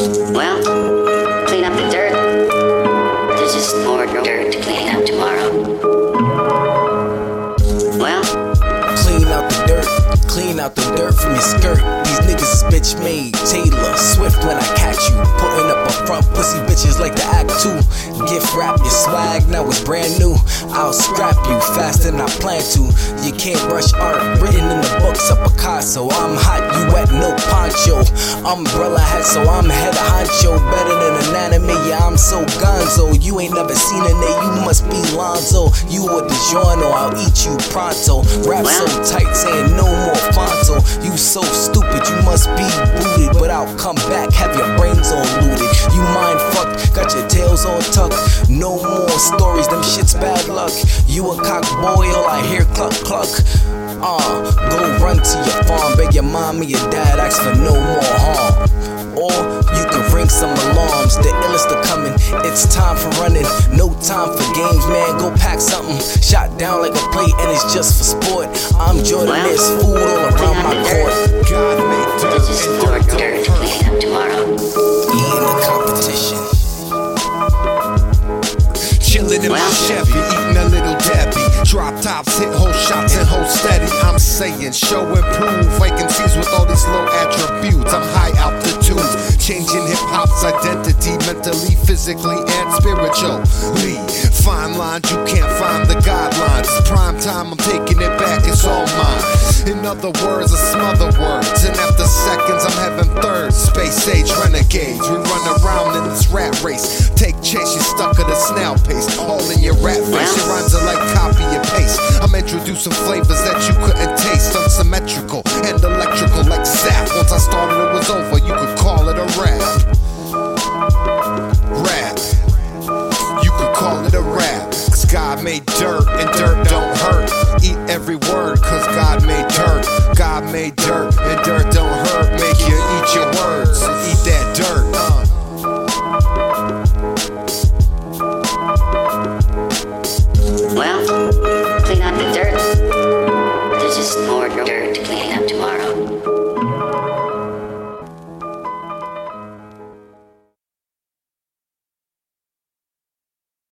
Well, clean up the dirt. There's just more dirt to clean up tomorrow. Well, clean out the dirt. Clean out the dirt from your skirt. These niggas is bitch made. Taylor Swift when I catch you. Putting up a front pussy bitches like the act two. Gift wrap your swag, now it's brand new. I'll scrap you faster than I plan to. You can't brush art written in the books of Picasso. I'm hot, you no poncho. Umbrella hat, so I'm head of honcho. Better than anatomy, yeah, I'm so gonzo. You ain't never seen a nigga, you must be Lonzo. You a DiGiorno, I'll eat you pronto. Rap so tight, saying no more Fonto. You so stupid, you must be booted. But I'll come back, have your brains all looted. You mind fucked, got your tails all tucked. No more stories, them shit's bad luck. You a cock boy, all I hear cluck cluck. Uh, go run to your farm, beg your mom or your dad, ask for no more harm. Or you can ring some alarms, the illest are coming. It's time for running, no time for games, man. Go pack something, shot down like a plate, and it's just for sport. I'm Jordan, there's food all around my court. God made dirt this is dirt dirt to hurt. clean up tomorrow. Eating the competition. Chillin' in my Well. Chevy, Drop tops, hit whole shots and hold steady. I'm saying, show and prove. Vacancies with all these low attributes. I'm high altitude, changing hip hop's identity mentally, physically, and spiritually. Fine lines, you can't find the guidelines. Prime time, I'm taking it back, it's all mine. In other words, I smother words. And after seconds, I'm having third. Space age renegades. We run around in this rat race. Take chase, you stuck at a snail pace. All in your rat face. I'm flavors that you couldn't taste. Unsymmetrical and electrical like zap. Once I started, it was over. You could call it a rap. Rap. You could call it a rap. Cause God made dirt and dirt don't hurt. Eat every word cause God made dirt. God made dirt and dirt don't more dirt to clean up tomorrow.